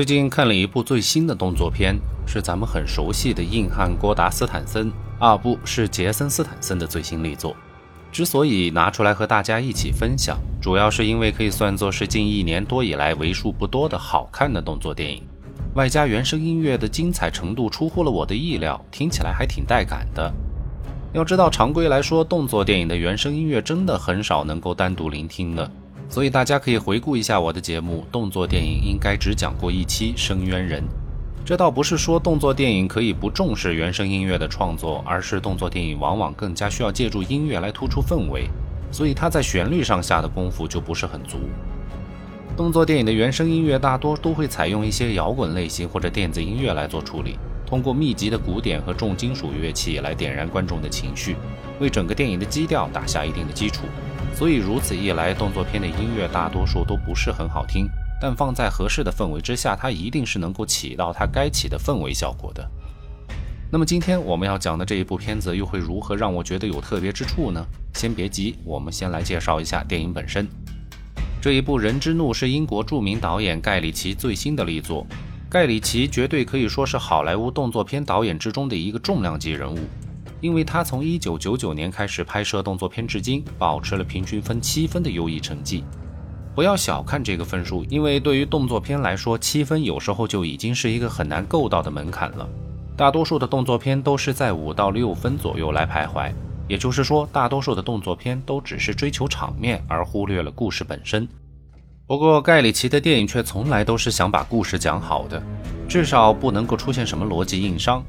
最近看了一部最新的动作片，是咱们很熟悉的硬汉郭达斯坦森，二部是杰森斯坦森的最新力作。之所以拿出来和大家一起分享，主要是因为可以算作是近一年多以来为数不多的好看的动作电影，外加原声音乐的精彩程度出乎了我的意料，听起来还挺带感的。要知道，常规来说，动作电影的原声音乐真的很少能够单独聆听的。所以大家可以回顾一下我的节目，动作电影应该只讲过一期《深渊人》。这倒不是说动作电影可以不重视原声音乐的创作，而是动作电影往往更加需要借助音乐来突出氛围，所以它在旋律上下的功夫就不是很足。动作电影的原声音乐大多都会采用一些摇滚类型或者电子音乐来做处理，通过密集的鼓点和重金属乐器来点燃观众的情绪，为整个电影的基调打下一定的基础。所以如此一来，动作片的音乐大多数都不是很好听，但放在合适的氛围之下，它一定是能够起到它该起的氛围效果的。那么今天我们要讲的这一部片子又会如何让我觉得有特别之处呢？先别急，我们先来介绍一下电影本身。这一部《人之怒》是英国著名导演盖里奇最新的力作。盖里奇绝对可以说是好莱坞动作片导演之中的一个重量级人物。因为他从一九九九年开始拍摄动作片至今，保持了平均分七分的优异成绩。不要小看这个分数，因为对于动作片来说，七分有时候就已经是一个很难够到的门槛了。大多数的动作片都是在五到六分左右来徘徊，也就是说，大多数的动作片都只是追求场面，而忽略了故事本身。不过，盖里奇的电影却从来都是想把故事讲好的，至少不能够出现什么逻辑硬伤。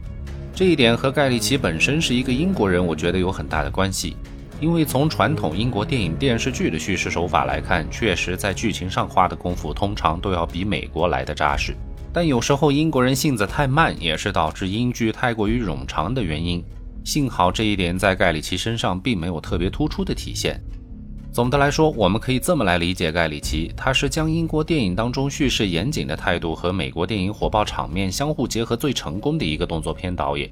这一点和盖里奇本身是一个英国人，我觉得有很大的关系。因为从传统英国电影电视剧的叙事手法来看，确实在剧情上花的功夫通常都要比美国来的扎实。但有时候英国人性子太慢，也是导致英剧太过于冗长的原因。幸好这一点在盖里奇身上并没有特别突出的体现。总的来说，我们可以这么来理解盖里奇：他是将英国电影当中叙事严谨的态度和美国电影火爆场面相互结合最成功的一个动作片导演。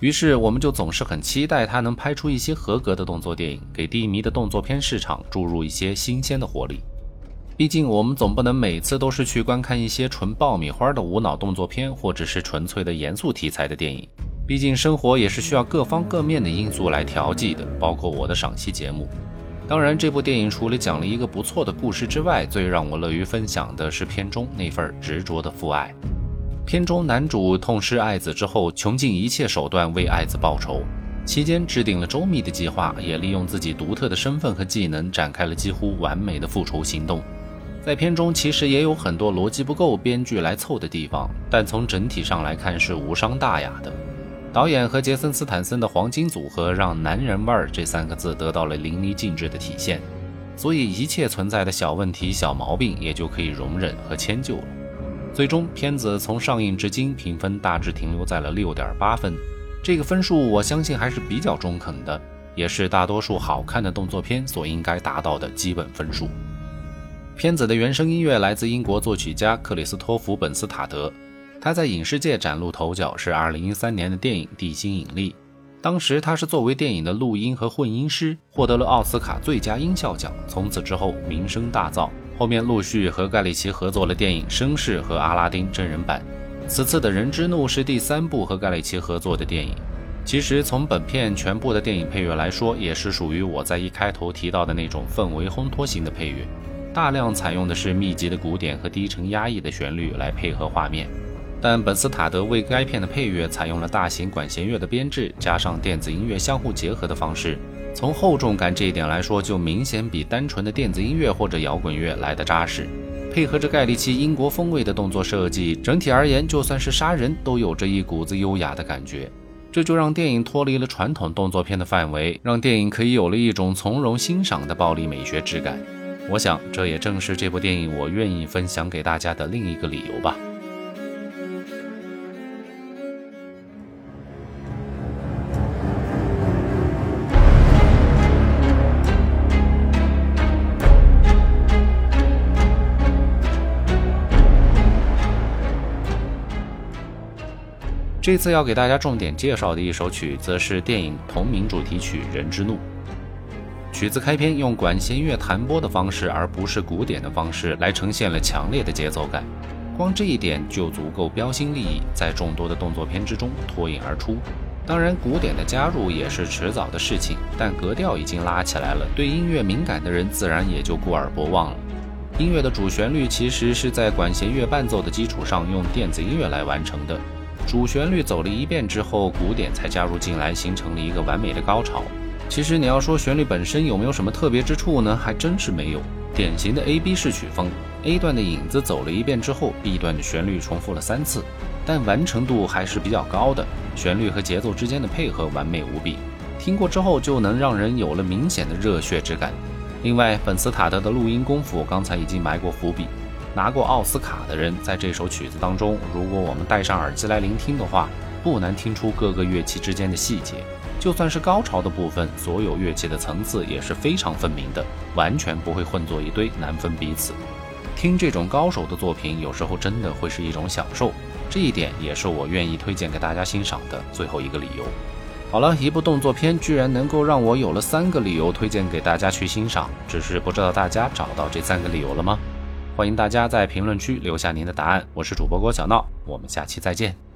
于是，我们就总是很期待他能拍出一些合格的动作电影，给低迷的动作片市场注入一些新鲜的活力。毕竟，我们总不能每次都是去观看一些纯爆米花的无脑动作片，或者是纯粹的严肃题材的电影。毕竟，生活也是需要各方各面的因素来调剂的，包括我的赏析节目。当然，这部电影除了讲了一个不错的故事之外，最让我乐于分享的是片中那份执着的父爱。片中男主痛失爱子之后，穷尽一切手段为爱子报仇，期间制定了周密的计划，也利用自己独特的身份和技能展开了几乎完美的复仇行动。在片中其实也有很多逻辑不够、编剧来凑的地方，但从整体上来看是无伤大雅的。导演和杰森斯坦森的黄金组合，让“男人味儿”这三个字得到了淋漓尽致的体现，所以一切存在的小问题、小毛病也就可以容忍和迁就了。最终，片子从上映至今评分大致停留在了六点八分，这个分数我相信还是比较中肯的，也是大多数好看的动作片所应该达到的基本分数。片子的原声音乐来自英国作曲家克里斯托弗·本斯塔德。他在影视界崭露头角是2013年的电影《地心引力》，当时他是作为电影的录音和混音师，获得了奥斯卡最佳音效奖。从此之后名声大噪，后面陆续和盖里奇合作了电影《绅士》和《阿拉丁》真人版。此次的《人之怒》是第三部和盖里奇合作的电影。其实从本片全部的电影配乐来说，也是属于我在一开头提到的那种氛围烘托型的配乐，大量采用的是密集的鼓点和低沉压抑的旋律来配合画面。但本斯塔德为该片的配乐采用了大型管弦乐的编制，加上电子音乐相互结合的方式，从厚重感这一点来说，就明显比单纯的电子音乐或者摇滚乐来的扎实。配合着盖里奇英国风味的动作设计，整体而言，就算是杀人都有着一股子优雅的感觉。这就让电影脱离了传统动作片的范围，让电影可以有了一种从容欣赏的暴力美学质感。我想，这也正是这部电影我愿意分享给大家的另一个理由吧。这次要给大家重点介绍的一首曲子是电影同名主题曲《人之怒》。曲子开篇用管弦乐弹拨的方式，而不是鼓点的方式来呈现了强烈的节奏感。光这一点就足够标新立异，在众多的动作片之中脱颖而出。当然，古典的加入也是迟早的事情，但格调已经拉起来了，对音乐敏感的人自然也就过耳不忘了。音乐的主旋律其实是在管弦乐伴奏的基础上用电子音乐来完成的。主旋律走了一遍之后，古典才加入进来，形成了一个完美的高潮。其实你要说旋律本身有没有什么特别之处呢？还真是没有，典型的 A B 式曲风。A 段的影子走了一遍之后，B 段的旋律重复了三次，但完成度还是比较高的，旋律和节奏之间的配合完美无比，听过之后就能让人有了明显的热血之感。另外，本斯塔德的录音功夫刚才已经埋过伏笔。拿过奥斯卡的人，在这首曲子当中，如果我们戴上耳机来聆听的话，不难听出各个乐器之间的细节。就算是高潮的部分，所有乐器的层次也是非常分明的，完全不会混作一堆，难分彼此。听这种高手的作品，有时候真的会是一种享受。这一点也是我愿意推荐给大家欣赏的最后一个理由。好了，一部动作片居然能够让我有了三个理由推荐给大家去欣赏，只是不知道大家找到这三个理由了吗？欢迎大家在评论区留下您的答案。我是主播郭小闹，我们下期再见。